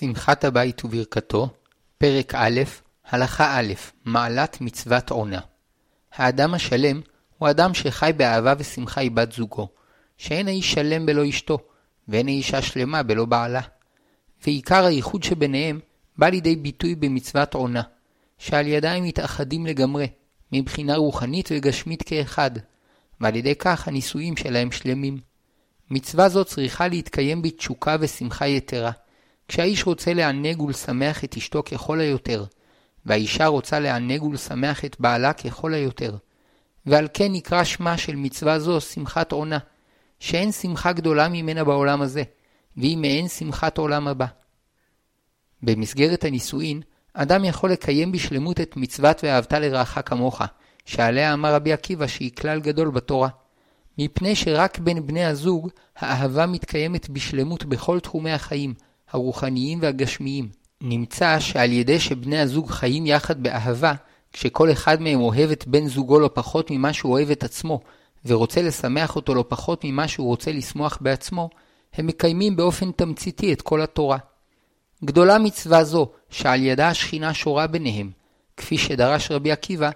שמחת הבית וברכתו, פרק א', הלכה א', מעלת מצוות עונה. האדם השלם הוא אדם שחי באהבה ושמחה עם בת זוגו, שאין האיש שלם בלא אשתו, ואין האישה שלמה בלא בעלה. ועיקר הייחוד שביניהם בא לידי ביטוי במצוות עונה, שעל ידה הם מתאחדים לגמרי, מבחינה רוחנית וגשמית כאחד, ועל ידי כך הנישואים שלהם שלמים. מצווה זו צריכה להתקיים בתשוקה ושמחה יתרה, כשהאיש רוצה לענג ולשמח את אשתו ככל היותר, והאישה רוצה לענג ולשמח את בעלה ככל היותר. ועל כן נקרא שמה של מצווה זו שמחת עונה, שאין שמחה גדולה ממנה בעולם הזה, והיא מעין שמחת עולם הבא. במסגרת הנישואין, אדם יכול לקיים בשלמות את מצוות ואהבת לרעך כמוך, שעליה אמר רבי עקיבא שהיא כלל גדול בתורה. מפני שרק בין בני הזוג האהבה מתקיימת בשלמות בכל תחומי החיים, הרוחניים והגשמיים. נמצא שעל ידי שבני הזוג חיים יחד באהבה, כשכל אחד מהם אוהב את בן זוגו לא פחות ממה שהוא אוהב את עצמו, ורוצה לשמח אותו לא פחות ממה שהוא רוצה לשמוח בעצמו, הם מקיימים באופן תמציתי את כל התורה. גדולה מצווה זו, שעל ידה השכינה שורה ביניהם, כפי שדרש רבי עקיבא,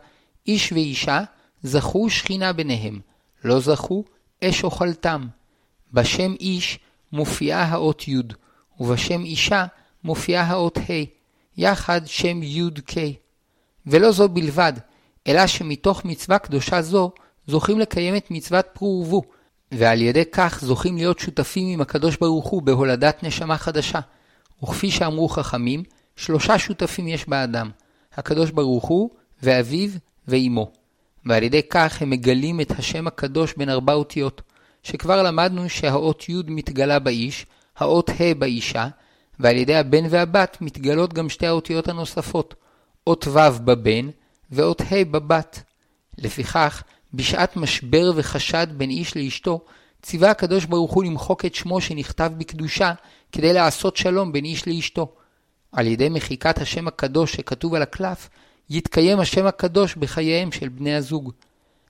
איש ואישה זכו שכינה ביניהם, לא זכו אש אוכלתם. בשם איש מופיעה האות י', ובשם אישה מופיעה האות ה', יחד שם י'-כ'. ולא זו בלבד, אלא שמתוך מצווה קדושה זו, זוכים לקיים את מצוות פרו ורבו, ועל ידי כך זוכים להיות שותפים עם הקדוש ברוך הוא בהולדת נשמה חדשה. וכפי שאמרו חכמים, שלושה שותפים יש באדם, הקדוש ברוך הוא, ואביו, ואימו. ועל ידי כך הם מגלים את השם הקדוש בין ארבע אותיות, שכבר למדנו שהאות י' מתגלה באיש, האות ה' באישה, ועל ידי הבן והבת מתגלות גם שתי האותיות הנוספות, אות ו' בבן ואות ה' בבת. לפיכך, בשעת משבר וחשד בין איש לאשתו, ציווה הקדוש ברוך הוא למחוק את שמו שנכתב בקדושה, כדי לעשות שלום בין איש לאשתו. על ידי מחיקת השם הקדוש שכתוב על הקלף, יתקיים השם הקדוש בחייהם של בני הזוג.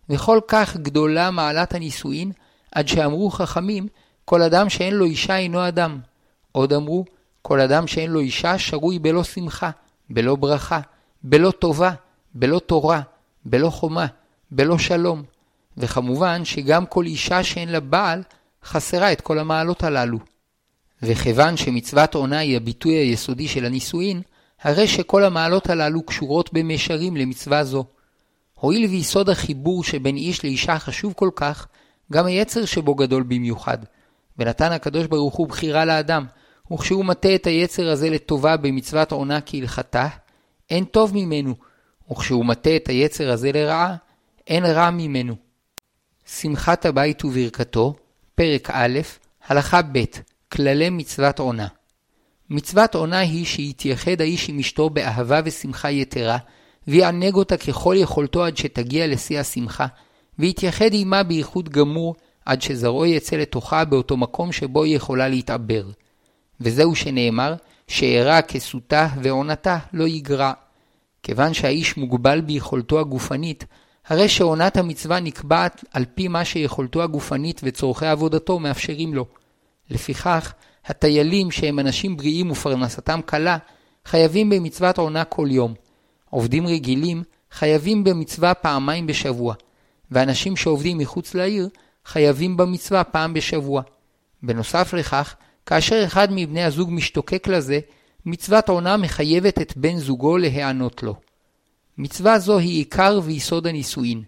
וכל כך גדולה מעלת הנישואין, עד שאמרו חכמים, כל אדם שאין לו אישה אינו אדם. עוד אמרו, כל אדם שאין לו אישה שרוי בלא שמחה, בלא ברכה, בלא טובה, בלא תורה, בלא חומה, בלא שלום. וכמובן שגם כל אישה שאין לה בעל, חסרה את כל המעלות הללו. וכיוון שמצוות עונה היא הביטוי היסודי של הנישואין, הרי שכל המעלות הללו קשורות במישרים למצווה זו. הואיל ויסוד החיבור שבין איש לאישה חשוב כל כך, גם היצר שבו גדול במיוחד. ונתן הקדוש ברוך הוא בחירה לאדם, וכשהוא מטה את היצר הזה לטובה במצוות עונה כהלכתה, אין טוב ממנו, וכשהוא מטה את היצר הזה לרעה, אין רע ממנו. שמחת הבית וברכתו, פרק א', הלכה ב', כללי מצוות עונה. מצוות עונה היא שיתייחד האיש עם אשתו באהבה ושמחה יתרה, ויענג אותה ככל יכולתו עד שתגיע לשיא השמחה, ויתייחד עמה בייחוד גמור, עד שזרעו יצא לתוכה באותו מקום שבו היא יכולה להתעבר. וזהו שנאמר, שאירע כסותה ועונתה לא יגרע. כיוון שהאיש מוגבל ביכולתו הגופנית, הרי שעונת המצווה נקבעת על פי מה שיכולתו הגופנית וצורכי עבודתו מאפשרים לו. לפיכך, הטיילים שהם אנשים בריאים ופרנסתם קלה, חייבים במצוות עונה כל יום. עובדים רגילים חייבים במצווה פעמיים בשבוע, ואנשים שעובדים מחוץ לעיר חייבים במצווה פעם בשבוע. בנוסף לכך, כאשר אחד מבני הזוג משתוקק לזה, מצוות עונה מחייבת את בן זוגו להיענות לו. מצווה זו היא עיקר ויסוד הנישואין,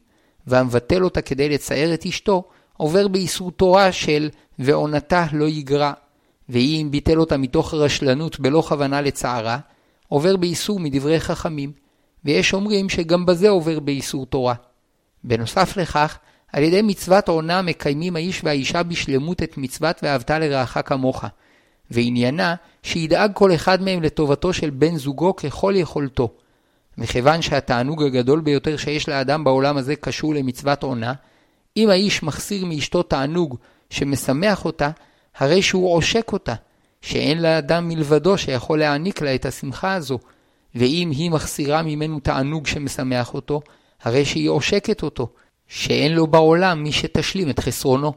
והמבטל אותה כדי לצייר את אשתו, עובר באיסור תורה של ועונתה לא יגרע, ואי אם ביטל אותה מתוך רשלנות בלא כוונה לצערה, עובר באיסור מדברי חכמים, ויש אומרים שגם בזה עובר באיסור תורה. בנוסף לכך, על ידי מצוות עונה מקיימים האיש והאישה בשלמות את מצוות ואהבת לרעך כמוך, ועניינה שידאג כל אחד מהם לטובתו של בן זוגו ככל יכולתו. מכיוון שהתענוג הגדול ביותר שיש לאדם בעולם הזה קשור למצוות עונה, אם האיש מחסיר מאשתו תענוג שמשמח אותה, הרי שהוא עושק אותה, שאין לאדם מלבדו שיכול להעניק לה את השמחה הזו, ואם היא מחסירה ממנו תענוג שמשמח אותו, הרי שהיא עושקת אותו, שאין לו בעולם מי שתשלים את חסרונו.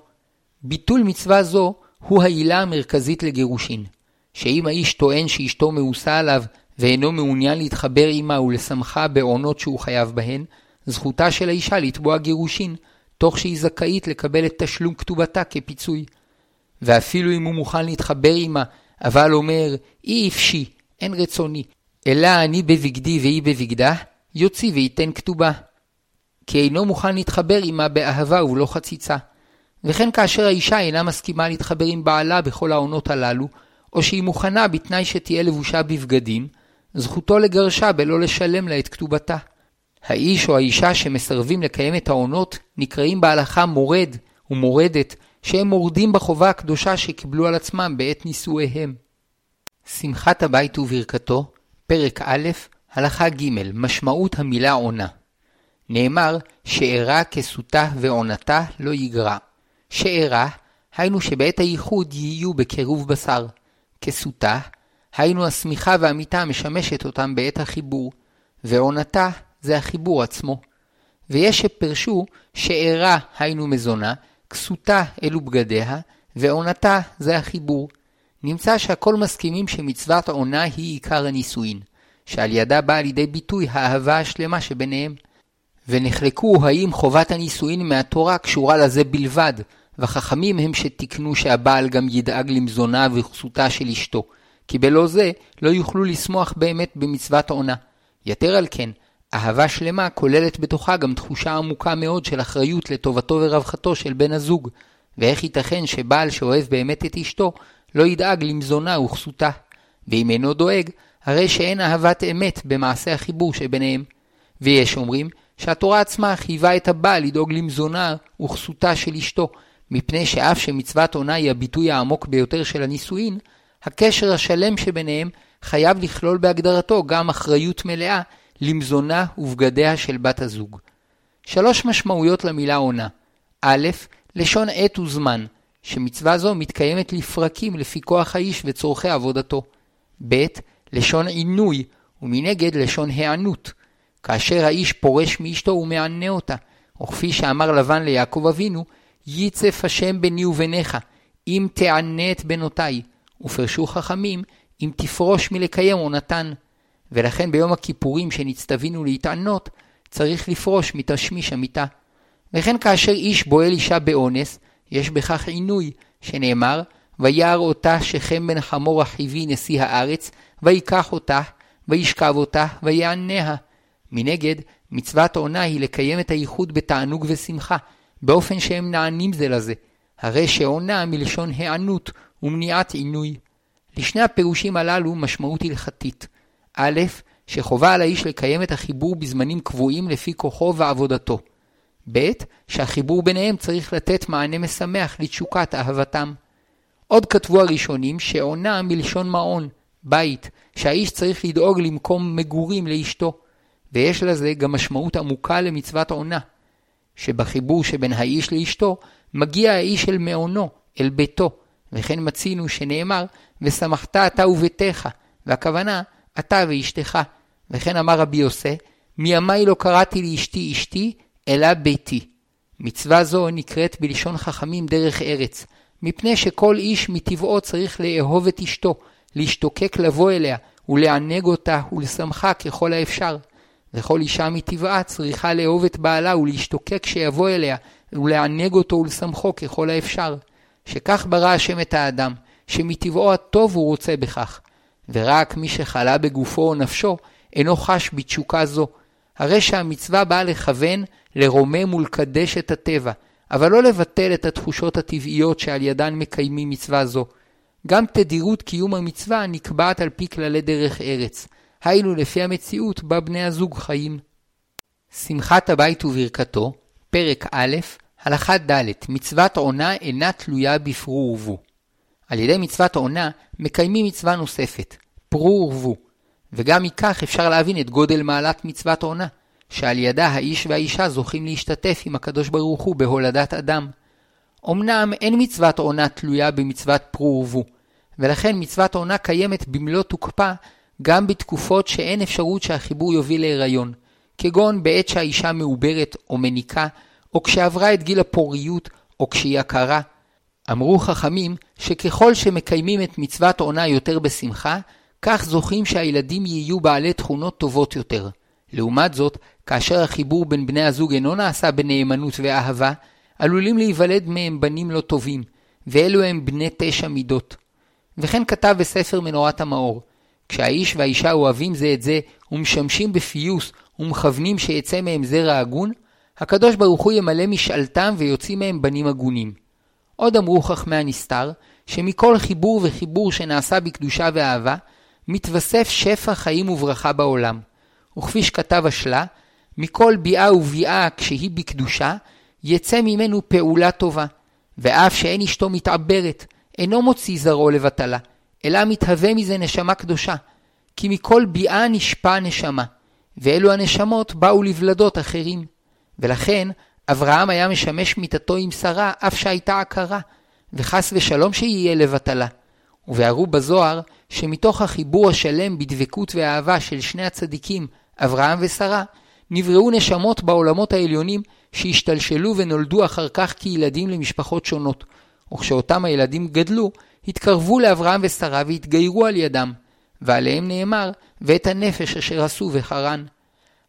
ביטול מצווה זו הוא העילה המרכזית לגירושין. שאם האיש טוען שאשתו מאוסה עליו ואינו מעוניין להתחבר עמה ולשמחה בעונות שהוא חייב בהן, זכותה של האישה לתבוע גירושין, תוך שהיא זכאית לקבל את תשלום כתובתה כפיצוי. ואפילו אם הוא מוכן להתחבר עמה, אבל אומר, אי אפשי, אין רצוני, אלא אני בבגדי והיא בבגדה, יוציא וייתן כתובה. כי אינו מוכן להתחבר עמה באהבה ולא חציצה. וכן כאשר האישה אינה מסכימה להתחבר עם בעלה בכל העונות הללו, או שהיא מוכנה בתנאי שתהיה לבושה בבגדים, זכותו לגרשה בלא לשלם לה את כתובתה. האיש או האישה שמסרבים לקיים את העונות נקראים בהלכה מורד ומורדת, שהם מורדים בחובה הקדושה שקיבלו על עצמם בעת נישואיהם. שמחת הבית וברכתו, פרק א', הלכה ג', משמעות המילה עונה. נאמר, שאירע כסותה ועונתה לא יגרע. שאירע, היינו שבעת הייחוד יהיו בקירוב בשר. כסותה, היינו השמיכה והמיטה המשמשת אותם בעת החיבור, ועונתה זה החיבור עצמו. ויש שפרשו שאירע היינו מזונה, כסותה אלו בגדיה, ועונתה זה החיבור. נמצא שהכל מסכימים שמצוות עונה היא עיקר הנישואין, שעל ידה באה לידי ביטוי האהבה השלמה שביניהם. ונחלקו האם חובת הנישואין מהתורה קשורה לזה בלבד, וחכמים הם שתיקנו שהבעל גם ידאג למזונה וכסותה של אשתו, כי בלא זה לא יוכלו לשמוח באמת במצוות עונה. יתר על כן, אהבה שלמה כוללת בתוכה גם תחושה עמוקה מאוד של אחריות לטובתו ורווחתו של בן הזוג, ואיך ייתכן שבעל שאוהב באמת את אשתו, לא ידאג למזונה וכסותה. ואם אינו דואג, הרי שאין אהבת אמת במעשה החיבור שביניהם. ויש אומרים שהתורה עצמה חייבה את הבעל לדאוג למזונה וכסותה של אשתו, מפני שאף שמצוות עונה היא הביטוי העמוק ביותר של הנישואין, הקשר השלם שביניהם חייב לכלול בהגדרתו גם אחריות מלאה למזונה ובגדיה של בת הזוג. שלוש משמעויות למילה עונה. א', לשון עת וזמן, שמצווה זו מתקיימת לפרקים לפי כוח האיש וצורכי עבודתו. ב', לשון עינוי, ומנגד לשון הענות. כאשר האיש פורש מאשתו ומענה אותה, וכפי שאמר לבן ליעקב אבינו, ייצף השם ביני וביניך, אם תענה את בנותיי. ופרשו חכמים, אם תפרוש מלקיים עונתן. ולכן ביום הכיפורים שנצטווינו להתענות, צריך לפרוש מתשמיש המיטה. וכן כאשר איש בועל אישה באונס, יש בכך עינוי, שנאמר, וירא אותה שכם בן חמור החיבי נשיא הארץ, ויקח אותה, וישכב אותה, ויעניה. מנגד, מצוות עונה היא לקיים את הייחוד בתענוג ושמחה, באופן שהם נענים זה לזה, הרי שעונה מלשון הענות ומניעת עינוי. לשני הפירושים הללו משמעות הלכתית. א', שחובה על האיש לקיים את החיבור בזמנים קבועים לפי כוחו ועבודתו. ב', שהחיבור ביניהם צריך לתת מענה משמח לתשוקת אהבתם. עוד כתבו הראשונים שעונה מלשון מעון, בית, שהאיש צריך לדאוג למקום מגורים לאשתו, ויש לזה גם משמעות עמוקה למצוות עונה, שבחיבור שבין האיש לאשתו, מגיע האיש אל מעונו, אל ביתו, וכן מצינו שנאמר, ושמחת אתה וביתך, והכוונה, אתה ואשתך. וכן אמר רבי יוסי, מימיי לא קראתי לאשתי אשתי, אלא ביתי. מצווה זו נקראת בלשון חכמים דרך ארץ, מפני שכל איש מטבעו צריך לאהוב את אשתו, להשתוקק לבוא אליה, ולענג אותה ולשמחה ככל האפשר. וכל אישה מטבעה צריכה לאהוב את בעלה ולהשתוקק שיבוא אליה, ולענג אותו ולשמחו ככל האפשר. שכך ברא השם את האדם, שמטבעו הטוב הוא רוצה בכך. ורק מי שחלה בגופו או נפשו, אינו חש בתשוקה זו. הרי שהמצווה באה לכוון, לרומם ולקדש את הטבע, אבל לא לבטל את התחושות הטבעיות שעל ידן מקיימים מצווה זו. גם תדירות קיום המצווה נקבעת על פי כללי דרך ארץ, היינו לפי המציאות בה בני הזוג חיים. שמחת הבית וברכתו, פרק א', הלכה ד', מצוות עונה אינה תלויה בפרו ורבו. על ידי מצוות עונה מקיימים מצווה נוספת, פרו ורבו, וגם מכך אפשר להבין את גודל מעלת מצוות עונה, שעל ידה האיש והאישה זוכים להשתתף עם הקדוש ברוך הוא בהולדת אדם. אמנם אין מצוות עונה תלויה במצוות פרו ורבו, ולכן מצוות עונה קיימת במלוא תוקפה גם בתקופות שאין אפשרות שהחיבור יוביל להיריון, כגון בעת שהאישה מעוברת או מניקה, או כשעברה את גיל הפוריות, או כשהיא עקרה. אמרו חכמים שככל שמקיימים את מצוות עונה יותר בשמחה, כך זוכים שהילדים יהיו בעלי תכונות טובות יותר. לעומת זאת, כאשר החיבור בין בני הזוג אינו נעשה בנאמנות ואהבה, עלולים להיוולד מהם בנים לא טובים, ואלו הם בני תשע מידות. וכן כתב בספר מנורת המאור, כשהאיש והאישה אוהבים זה את זה, ומשמשים בפיוס, ומכוונים שיצא מהם זרע הגון, הקדוש ברוך הוא ימלא משאלתם ויוציא מהם בנים הגונים. עוד אמרו חכמי הנסתר, שמכל חיבור וחיבור שנעשה בקדושה ואהבה, מתווסף שפע חיים וברכה בעולם. וכפי שכתב השלה, מכל ביאה וביאה כשהיא בקדושה, יצא ממנו פעולה טובה. ואף שאין אשתו מתעברת, אינו מוציא זרעו לבטלה, אלא מתהווה מזה נשמה קדושה. כי מכל ביאה נשפע נשמה, ואלו הנשמות באו לבלדות אחרים. ולכן, אברהם היה משמש מיתתו עם שרה, אף שהייתה עקרה, וחס ושלום שיהיה לבטלה. ובהרו בזוהר, שמתוך החיבור השלם בדבקות ואהבה של שני הצדיקים, אברהם ושרה, נבראו נשמות בעולמות העליונים שהשתלשלו ונולדו אחר כך כילדים למשפחות שונות, וכשאותם הילדים גדלו, התקרבו לאברהם ושרה והתגיירו על ידם, ועליהם נאמר, ואת הנפש אשר עשו וחרן.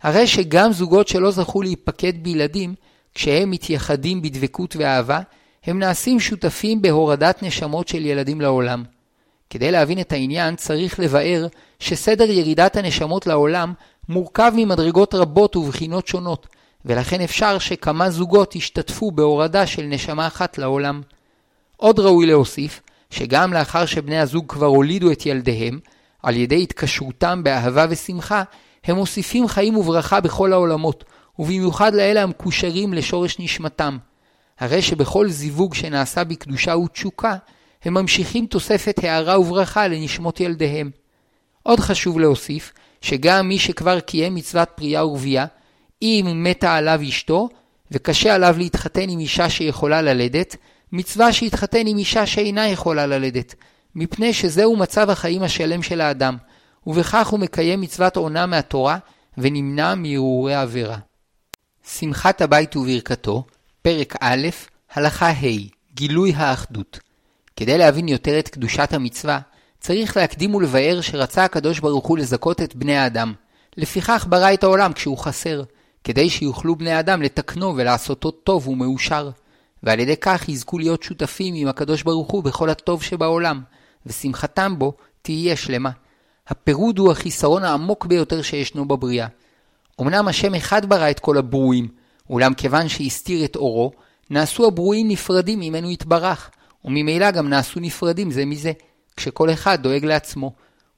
הרי שגם זוגות שלא זכו להיפקד בילדים, כשהם מתייחדים בדבקות ואהבה, הם נעשים שותפים בהורדת נשמות של ילדים לעולם. כדי להבין את העניין צריך לבאר שסדר ירידת הנשמות לעולם מורכב ממדרגות רבות ובחינות שונות, ולכן אפשר שכמה זוגות ישתתפו בהורדה של נשמה אחת לעולם. עוד ראוי להוסיף, שגם לאחר שבני הזוג כבר הולידו את ילדיהם, על ידי התקשרותם באהבה ושמחה, הם מוסיפים חיים וברכה בכל העולמות, ובמיוחד לאלה המקושרים לשורש נשמתם. הרי שבכל זיווג שנעשה בקדושה ותשוקה, הם ממשיכים תוספת הערה וברכה לנשמות ילדיהם. עוד חשוב להוסיף, שגם מי שכבר קיים מצוות פרייה ורבייה, אם מתה עליו אשתו, וקשה עליו להתחתן עם אישה שיכולה ללדת, מצווה שיתחתן עם אישה שאינה יכולה ללדת, מפני שזהו מצב החיים השלם של האדם, ובכך הוא מקיים מצוות עונה מהתורה, ונמנע מהרהורי עבירה. שמחת הבית וברכתו, פרק א', הלכה ה', גילוי האחדות. כדי להבין יותר את קדושת המצווה, צריך להקדים ולבאר שרצה הקדוש ברוך הוא לזכות את בני האדם. לפיכך ברא את העולם כשהוא חסר, כדי שיוכלו בני האדם לתקנו ולעשותו טוב ומאושר. ועל ידי כך יזכו להיות שותפים עם הקדוש ברוך הוא בכל הטוב שבעולם, ושמחתם בו תהיה שלמה. הפירוד הוא החיסרון העמוק ביותר שישנו בבריאה. אמנם השם אחד ברא את כל הברואים, אולם כיוון שהסתיר את אורו, נעשו הברואים נפרדים ממנו יתברך, וממילא גם נעשו נפרדים זה מזה, כשכל אחד דואג לעצמו.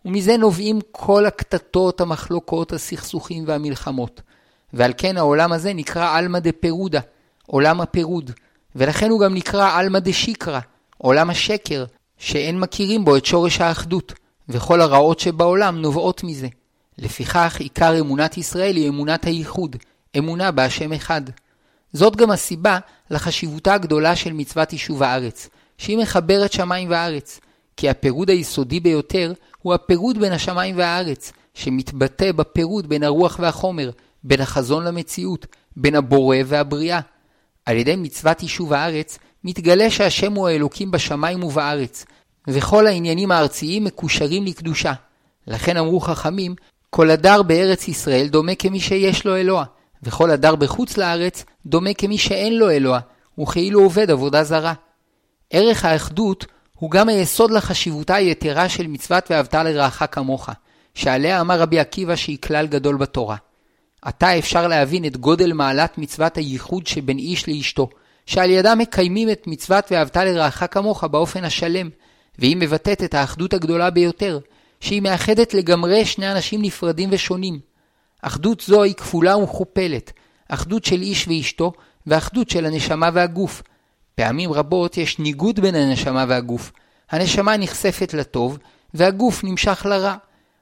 ומזה נובעים כל הקטטות, המחלוקות, הסכסוכים והמלחמות. ועל כן העולם הזה נקרא עלמא דפירודה, עולם הפירוד, ולכן הוא גם נקרא עלמא דשיקרא, עולם השקר, שאין מכירים בו את שורש האחדות, וכל הרעות שבעולם נובעות מזה. לפיכך עיקר אמונת ישראל היא אמונת הייחוד, אמונה בהשם אחד. זאת גם הסיבה לחשיבותה הגדולה של מצוות יישוב הארץ, שהיא מחברת שמיים וארץ, כי הפירוד היסודי ביותר הוא הפירוד בין השמיים והארץ, שמתבטא בפירוד בין הרוח והחומר, בין החזון למציאות, בין הבורא והבריאה. על ידי מצוות יישוב הארץ, מתגלה שהשם הוא האלוקים בשמיים ובארץ, וכל העניינים הארציים מקושרים לקדושה. לכן אמרו חכמים, כל הדר בארץ ישראל דומה כמי שיש לו אלוה, וכל הדר בחוץ לארץ דומה כמי שאין לו אלוה, וכאילו עובד עבודה זרה. ערך האחדות הוא גם היסוד לחשיבותה היתרה של מצוות ואהבת לרעך כמוך, שעליה אמר רבי עקיבא שהיא כלל גדול בתורה. עתה אפשר להבין את גודל מעלת מצוות הייחוד שבין איש לאשתו, שעל ידה מקיימים את מצוות ואהבת לרעך כמוך באופן השלם, והיא מבטאת את האחדות הגדולה ביותר, שהיא מאחדת לגמרי שני אנשים נפרדים ושונים. אחדות זו היא כפולה ומכופלת, אחדות של איש ואשתו, ואחדות של הנשמה והגוף. פעמים רבות יש ניגוד בין הנשמה והגוף. הנשמה נחשפת לטוב, והגוף נמשך לרע.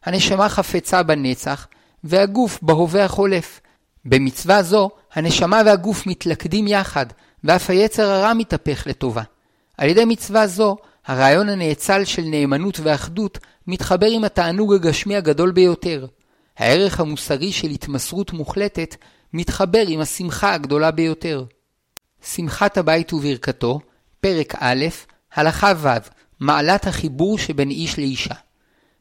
הנשמה חפצה בנצח, והגוף בהווה החולף. במצווה זו, הנשמה והגוף מתלכדים יחד, ואף היצר הרע מתהפך לטובה. על ידי מצווה זו, הרעיון הנאצל של נאמנות ואחדות מתחבר עם התענוג הגשמי הגדול ביותר. הערך המוסרי של התמסרות מוחלטת מתחבר עם השמחה הגדולה ביותר. שמחת הבית וברכתו, פרק א', הלכה ו', מעלת החיבור שבין איש לאישה.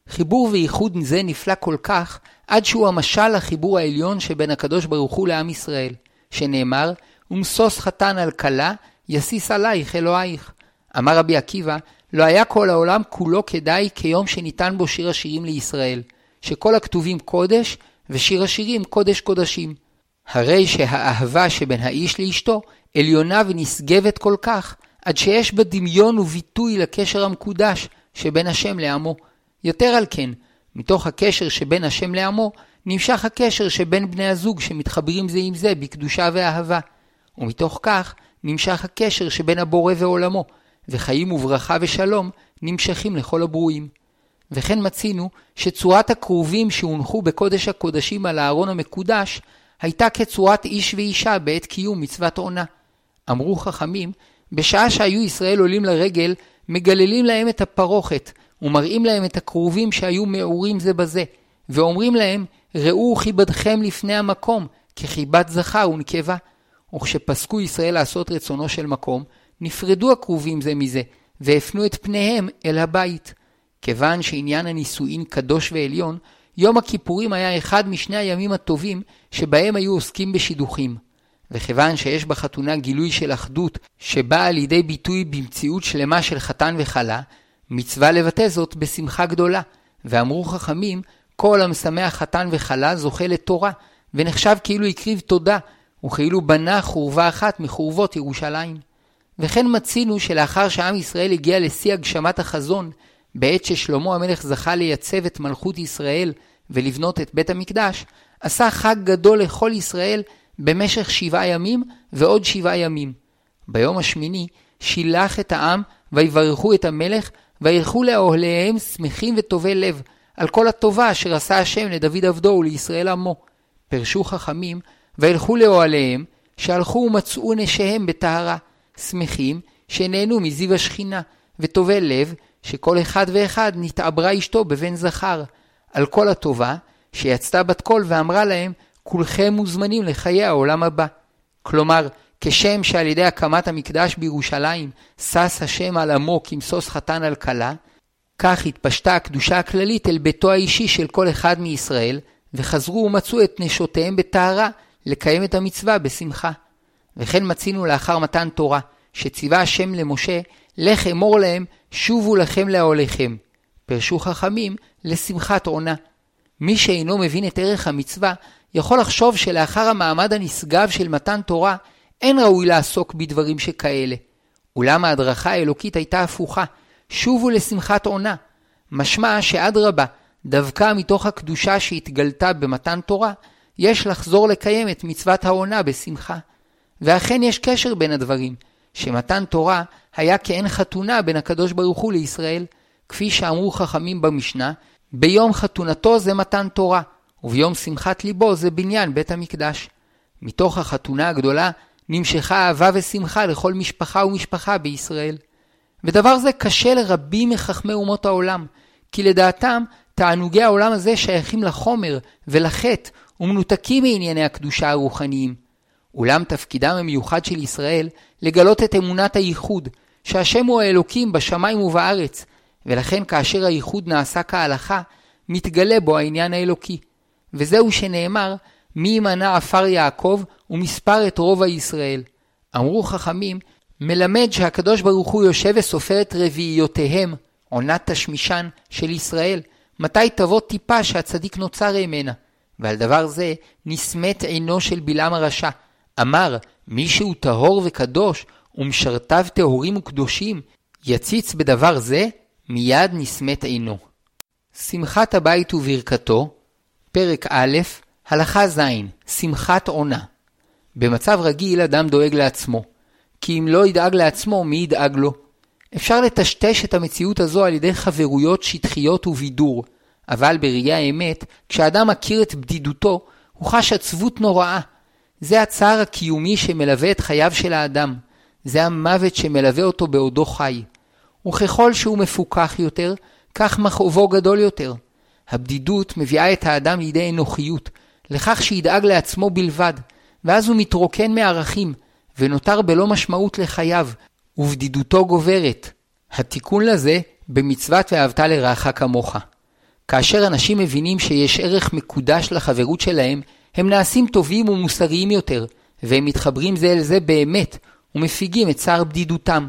חיבור וייחוד זה נפלא כל כך, עד שהוא המשל לחיבור העליון שבין הקדוש ברוך הוא לעם ישראל, שנאמר, ומשוש חתן על כלה, יסיס עלייך אלוהיך. אמר רבי עקיבא, לא היה כל העולם כולו כדאי כיום שניתן בו שיר השירים לישראל, שכל הכתובים קודש, ושיר השירים קודש קודשים. הרי שהאהבה שבין האיש לאשתו עליונה ונשגבת כל כך, עד שיש בה דמיון וביטוי לקשר המקודש שבין השם לעמו. יתר על כן, מתוך הקשר שבין השם לעמו, נמשך הקשר שבין בני הזוג שמתחברים זה עם זה בקדושה ואהבה. ומתוך כך נמשך הקשר שבין הבורא ועולמו, וחיים וברכה ושלום נמשכים לכל הברואים. וכן מצינו שצורת הכרובים שהונחו בקודש הקודשים על הארון המקודש, הייתה כצורת איש ואישה בעת קיום מצוות עונה. אמרו חכמים, בשעה שהיו ישראל עולים לרגל, מגללים להם את הפרוכת, ומראים להם את הכרובים שהיו מעורים זה בזה, ואומרים להם, ראו כיבדכם לפני המקום, כחיבת זכר ונקבה. וכשפסקו ישראל לעשות רצונו של מקום, נפרדו הכרובים זה מזה, והפנו את פניהם אל הבית. כיוון שעניין הנישואין קדוש ועליון, יום הכיפורים היה אחד משני הימים הטובים שבהם היו עוסקים בשידוכים. וכיוון שיש בחתונה גילוי של אחדות שבאה לידי ביטוי במציאות שלמה של חתן וכלה, מצווה לבטא זאת בשמחה גדולה. ואמרו חכמים, כל המשמח חתן וכלה זוכה לתורה, ונחשב כאילו הקריב תודה, וכאילו בנה חורבה אחת מחורבות ירושלים. וכן מצינו שלאחר שעם ישראל הגיע לשיא הגשמת החזון, בעת ששלמה המלך זכה לייצב את מלכות ישראל ולבנות את בית המקדש, עשה חג גדול לכל ישראל במשך שבעה ימים ועוד שבעה ימים. ביום השמיני שילח את העם ויברכו את המלך וילכו לאוהליהם שמחים וטובי לב על כל הטובה אשר עשה השם לדוד עבדו ולישראל עמו. פרשו חכמים וילכו לאוהליהם שהלכו ומצאו נשיהם בטהרה, שמחים שנהנו מזיו השכינה, וטובי לב שכל אחד ואחד נתעברה אשתו בבן זכר, על כל הטובה שיצתה בת קול ואמרה להם כולכם מוזמנים לחיי העולם הבא. כלומר, כשם שעל ידי הקמת המקדש בירושלים שש השם על עמו כמשוש חתן על כלה, כך התפשטה הקדושה הכללית אל ביתו האישי של כל אחד מישראל, וחזרו ומצאו את נשותיהם בטהרה לקיים את המצווה בשמחה. וכן מצינו לאחר מתן תורה, שציווה השם למשה, לך אמור להם, שובו לכם לאוהליכם. פרשו חכמים לשמחת עונה. מי שאינו מבין את ערך המצווה, יכול לחשוב שלאחר המעמד הנשגב של מתן תורה, אין ראוי לעסוק בדברים שכאלה. אולם ההדרכה האלוקית הייתה הפוכה, שובו לשמחת עונה. משמע שאדרבה, דווקא מתוך הקדושה שהתגלתה במתן תורה, יש לחזור לקיים את מצוות העונה בשמחה. ואכן יש קשר בין הדברים, שמתן תורה היה כעין חתונה בין הקדוש ברוך הוא לישראל, כפי שאמרו חכמים במשנה, ביום חתונתו זה מתן תורה, וביום שמחת ליבו זה בניין בית המקדש. מתוך החתונה הגדולה נמשכה אהבה ושמחה לכל משפחה ומשפחה בישראל. ודבר זה קשה לרבים מחכמי אומות העולם, כי לדעתם תענוגי העולם הזה שייכים לחומר ולחטא ומנותקים מענייני הקדושה הרוחניים. אולם תפקידם המיוחד של ישראל לגלות את אמונת הייחוד, שהשם הוא האלוקים בשמיים ובארץ, ולכן כאשר הייחוד נעשה כהלכה, מתגלה בו העניין האלוקי. וזהו שנאמר, מי ימנע עפר יעקב ומספר את רוב הישראל. אמרו חכמים, מלמד שהקדוש ברוך הוא יושב וסופר את רביעיותיהם, עונת תשמישן של ישראל, מתי תבוא טיפה שהצדיק נוצר ממנה. ועל דבר זה נסמת עינו של בלעם הרשע. אמר, מי שהוא טהור וקדוש, ומשרתיו טהורים וקדושים, יציץ בדבר זה, מיד נסמת עינו. שמחת הבית וברכתו, פרק א', הלכה ז', שמחת עונה. במצב רגיל אדם דואג לעצמו, כי אם לא ידאג לעצמו, מי ידאג לו? אפשר לטשטש את המציאות הזו על ידי חברויות שטחיות ובידור, אבל בראי האמת, כשאדם מכיר את בדידותו, הוא חש עצבות נוראה. זה הצער הקיומי שמלווה את חייו של האדם. זה המוות שמלווה אותו בעודו חי. וככל שהוא מפוכח יותר, כך מכאובו גדול יותר. הבדידות מביאה את האדם לידי אנוכיות, לכך שידאג לעצמו בלבד, ואז הוא מתרוקן מערכים, ונותר בלא משמעות לחייו, ובדידותו גוברת. התיקון לזה במצוות ואהבת לרעך כמוך. כאשר אנשים מבינים שיש ערך מקודש לחברות שלהם, הם נעשים טובים ומוסריים יותר, והם מתחברים זה אל זה באמת, ומפיגים את צער בדידותם.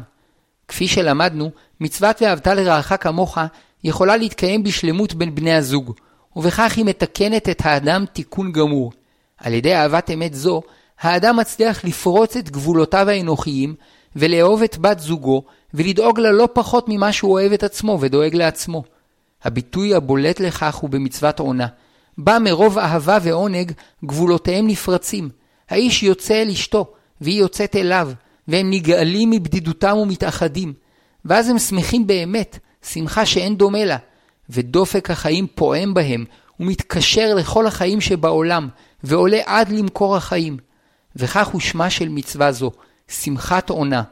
כפי שלמדנו, מצוות ואהבת לרעך כמוך יכולה להתקיים בשלמות בין בני הזוג, ובכך היא מתקנת את האדם תיקון גמור. על ידי אהבת אמת זו, האדם מצליח לפרוץ את גבולותיו האנוכיים, ולאהוב את בת זוגו, ולדאוג לה לא פחות ממה שהוא אוהב את עצמו ודואג לעצמו. הביטוי הבולט לכך הוא במצוות עונה. בה מרוב אהבה ועונג, גבולותיהם נפרצים. האיש יוצא אל אשתו, והיא יוצאת אליו, והם נגאלים מבדידותם ומתאחדים. ואז הם שמחים באמת, שמחה שאין דומה לה, ודופק החיים פועם בהם, ומתקשר לכל החיים שבעולם, ועולה עד למקור החיים. וכך הוא שמה של מצווה זו, שמחת עונה.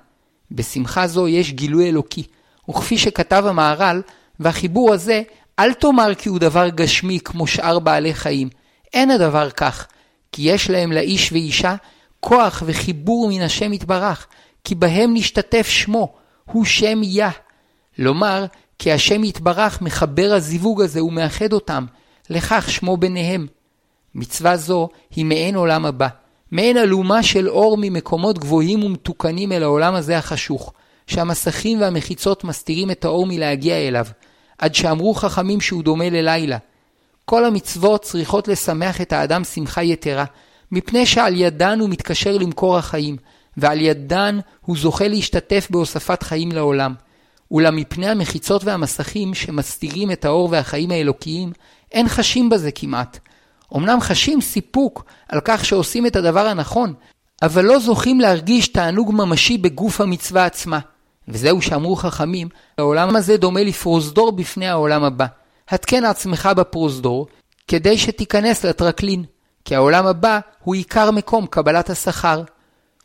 בשמחה זו יש גילוי אלוקי, וכפי שכתב המהר"ל, והחיבור הזה, אל תאמר כי הוא דבר גשמי כמו שאר בעלי חיים. אין הדבר כך, כי יש להם לאיש ואישה כוח וחיבור מן השם יתברך, כי בהם נשתתף שמו, הוא שם יה. לומר, כי השם יתברך מחבר הזיווג הזה ומאחד אותם, לכך שמו ביניהם. מצווה זו היא מעין עולם הבא, מעין אלומה של אור ממקומות גבוהים ומתוקנים אל העולם הזה החשוך, שהמסכים והמחיצות מסתירים את האור מלהגיע אליו, עד שאמרו חכמים שהוא דומה ללילה. כל המצוות צריכות לשמח את האדם שמחה יתרה, מפני שעל ידן הוא מתקשר למקור החיים, ועל ידן הוא זוכה להשתתף בהוספת חיים לעולם. אולם מפני המחיצות והמסכים שמסתירים את האור והחיים האלוקיים, אין חשים בזה כמעט. אמנם חשים סיפוק על כך שעושים את הדבר הנכון, אבל לא זוכים להרגיש תענוג ממשי בגוף המצווה עצמה. וזהו שאמרו חכמים, העולם הזה דומה לפרוזדור בפני העולם הבא. התקן עצמך בפרוזדור, כדי שתיכנס לטרקלין, כי העולם הבא הוא עיקר מקום קבלת השכר.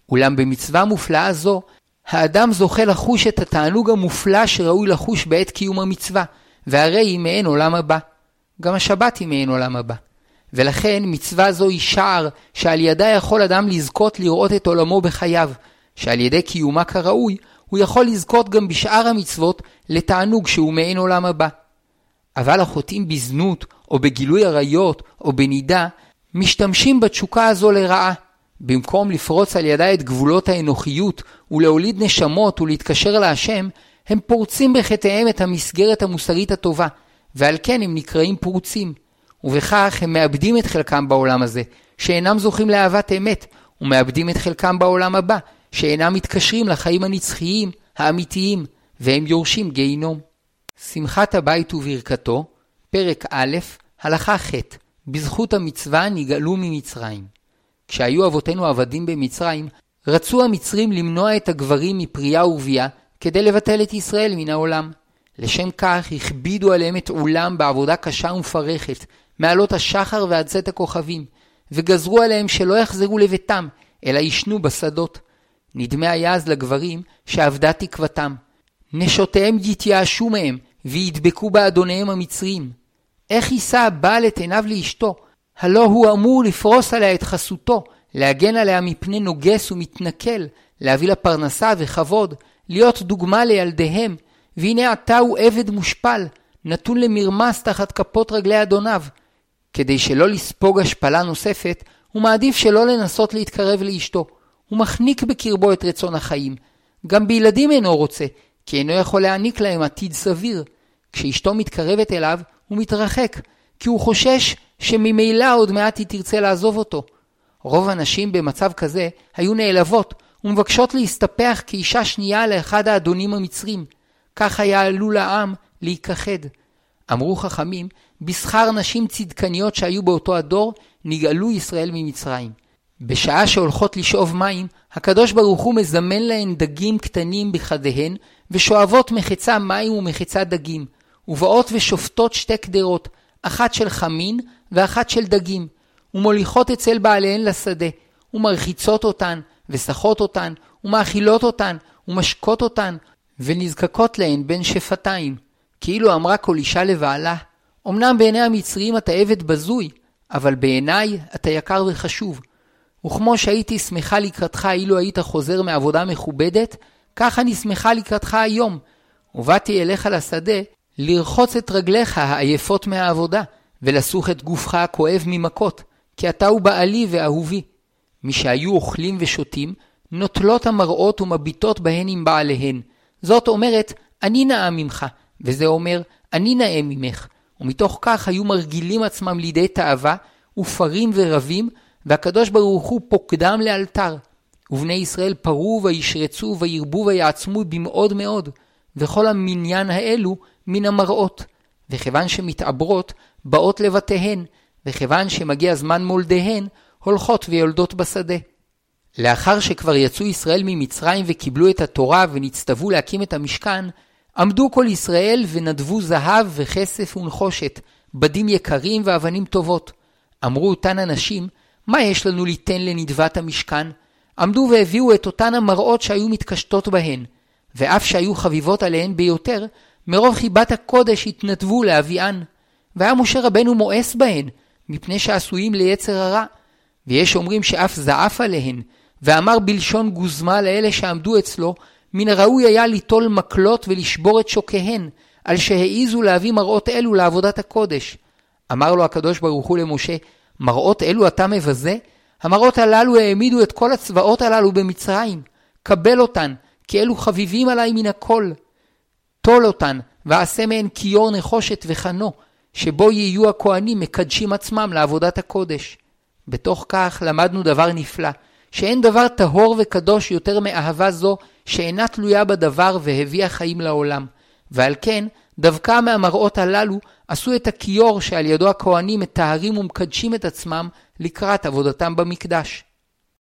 אולם במצווה מופלאה זו, האדם זוכה לחוש את התענוג המופלא שראוי לחוש בעת קיום המצווה, והרי היא מעין עולם הבא. גם השבת היא מעין עולם הבא. ולכן מצווה זו היא שער שעל ידה יכול אדם לזכות לראות את עולמו בחייו, שעל ידי קיומה כראוי, הוא יכול לזכות גם בשאר המצוות לתענוג שהוא מעין עולם הבא. אבל החוטאים בזנות, או בגילוי עריות, או בנידה, משתמשים בתשוקה הזו לרעה. במקום לפרוץ על ידה את גבולות האנוכיות ולהוליד נשמות ולהתקשר להשם, הם פורצים בחטאיהם את המסגרת המוסרית הטובה, ועל כן הם נקראים פרוצים. ובכך הם מאבדים את חלקם בעולם הזה, שאינם זוכים לאהבת אמת, ומאבדים את חלקם בעולם הבא, שאינם מתקשרים לחיים הנצחיים, האמיתיים, והם יורשים גיהינום. שמחת הבית וברכתו, פרק א', הלכה ח' בזכות המצווה נגאלו ממצרים. כשהיו אבותינו עבדים במצרים, רצו המצרים למנוע את הגברים מפרייה ובייה, כדי לבטל את ישראל מן העולם. לשם כך הכבידו עליהם את עולם בעבודה קשה ומפרכת, מעלות השחר ועד צאת הכוכבים, וגזרו עליהם שלא יחזרו לביתם, אלא ישנו בשדות. נדמה היה אז לגברים שאבדה תקוותם. נשותיהם יתייאשו מהם, וידבקו באדוניהם המצרים. איך יישא הבעל את עיניו לאשתו? הלא הוא אמור לפרוס עליה את חסותו, להגן עליה מפני נוגס ומתנכל, להביא לה פרנסה וכבוד, להיות דוגמה לילדיהם, והנה עתה הוא עבד מושפל, נתון למרמס תחת כפות רגלי אדוניו. כדי שלא לספוג השפלה נוספת, הוא מעדיף שלא לנסות להתקרב לאשתו. הוא מחניק בקרבו את רצון החיים. גם בילדים אינו רוצה, כי אינו יכול להעניק להם עתיד סביר. כשאשתו מתקרבת אליו, הוא מתרחק, כי הוא חושש שממילא עוד מעט היא תרצה לעזוב אותו. רוב הנשים במצב כזה היו נעלבות ומבקשות להסתפח כאישה שנייה לאחד האדונים המצרים. כך היה עלול העם להיכחד. אמרו חכמים, בשכר נשים צדקניות שהיו באותו הדור, נגאלו ישראל ממצרים. בשעה שהולכות לשאוב מים, הקדוש ברוך הוא מזמן להן דגים קטנים בחדיהן, ושואבות מחצה מים ומחצה דגים, ובאות ושופטות שתי קדרות, אחת של חמין ואחת של דגים, ומוליכות אצל בעליהן לשדה, ומרחיצות אותן, ושחות אותן, ומאכילות אותן, ומשקות אותן, ונזקקות להן בין שפתיים. כאילו אמרה כל אישה לבעלה, אמנם בעיני המצרים אתה עבד בזוי, אבל בעיניי אתה יקר וחשוב. וכמו שהייתי שמחה לקראתך אילו היית חוזר מעבודה מכובדת, כך אני שמחה לקראתך היום. ובאתי אליך לשדה, לרחוץ את רגליך העייפות מהעבודה, ולסוך את גופך הכואב ממכות, כי אתה הוא בעלי ואהובי. מי שהיו אוכלים ושותים, נוטלות המראות ומביטות בהן עם בעליהן. זאת אומרת, אני נאה ממך, וזה אומר, אני נאה ממך. ומתוך כך היו מרגילים עצמם לידי תאווה, ופרים ורבים, והקדוש ברוך הוא פוקדם לאלתר. ובני ישראל פרו וישרצו וירבו ויעצמו במאוד מאוד, וכל המניין האלו מן המראות. וכיוון שמתעברות, באות לבתיהן, וכיוון שמגיע זמן מולדיהן, הולכות ויולדות בשדה. לאחר שכבר יצאו ישראל ממצרים וקיבלו את התורה ונצטוו להקים את המשכן, עמדו כל ישראל ונדבו זהב וכסף ונחושת, בדים יקרים ואבנים טובות. אמרו אותן אנשים, מה יש לנו ליתן לנדבת המשכן? עמדו והביאו את אותן המראות שהיו מתקשטות בהן, ואף שהיו חביבות עליהן ביותר, מרוב חיבת הקודש התנדבו להביאן. והיה משה רבנו מואס בהן, מפני שעשויים ליצר הרע. ויש אומרים שאף זעף עליהן, ואמר בלשון גוזמה לאלה שעמדו אצלו, מן הראוי היה ליטול מקלות ולשבור את שוקיהן, על שהעיזו להביא מראות אלו לעבודת הקודש. אמר לו הקדוש ברוך הוא למשה, מראות אלו אתה מבזה? המראות הללו העמידו את כל הצבאות הללו במצרים. קבל אותן, כי אלו חביבים עלי מן הכל. טול אותן, ועשה מהן כיור נחושת וחנו, שבו יהיו הכהנים מקדשים עצמם לעבודת הקודש. בתוך כך למדנו דבר נפלא, שאין דבר טהור וקדוש יותר מאהבה זו, שאינה תלויה בדבר והביאה חיים לעולם. ועל כן, דווקא מהמראות הללו עשו את הכיור שעל ידו הכהנים מטהרים ומקדשים את עצמם לקראת עבודתם במקדש.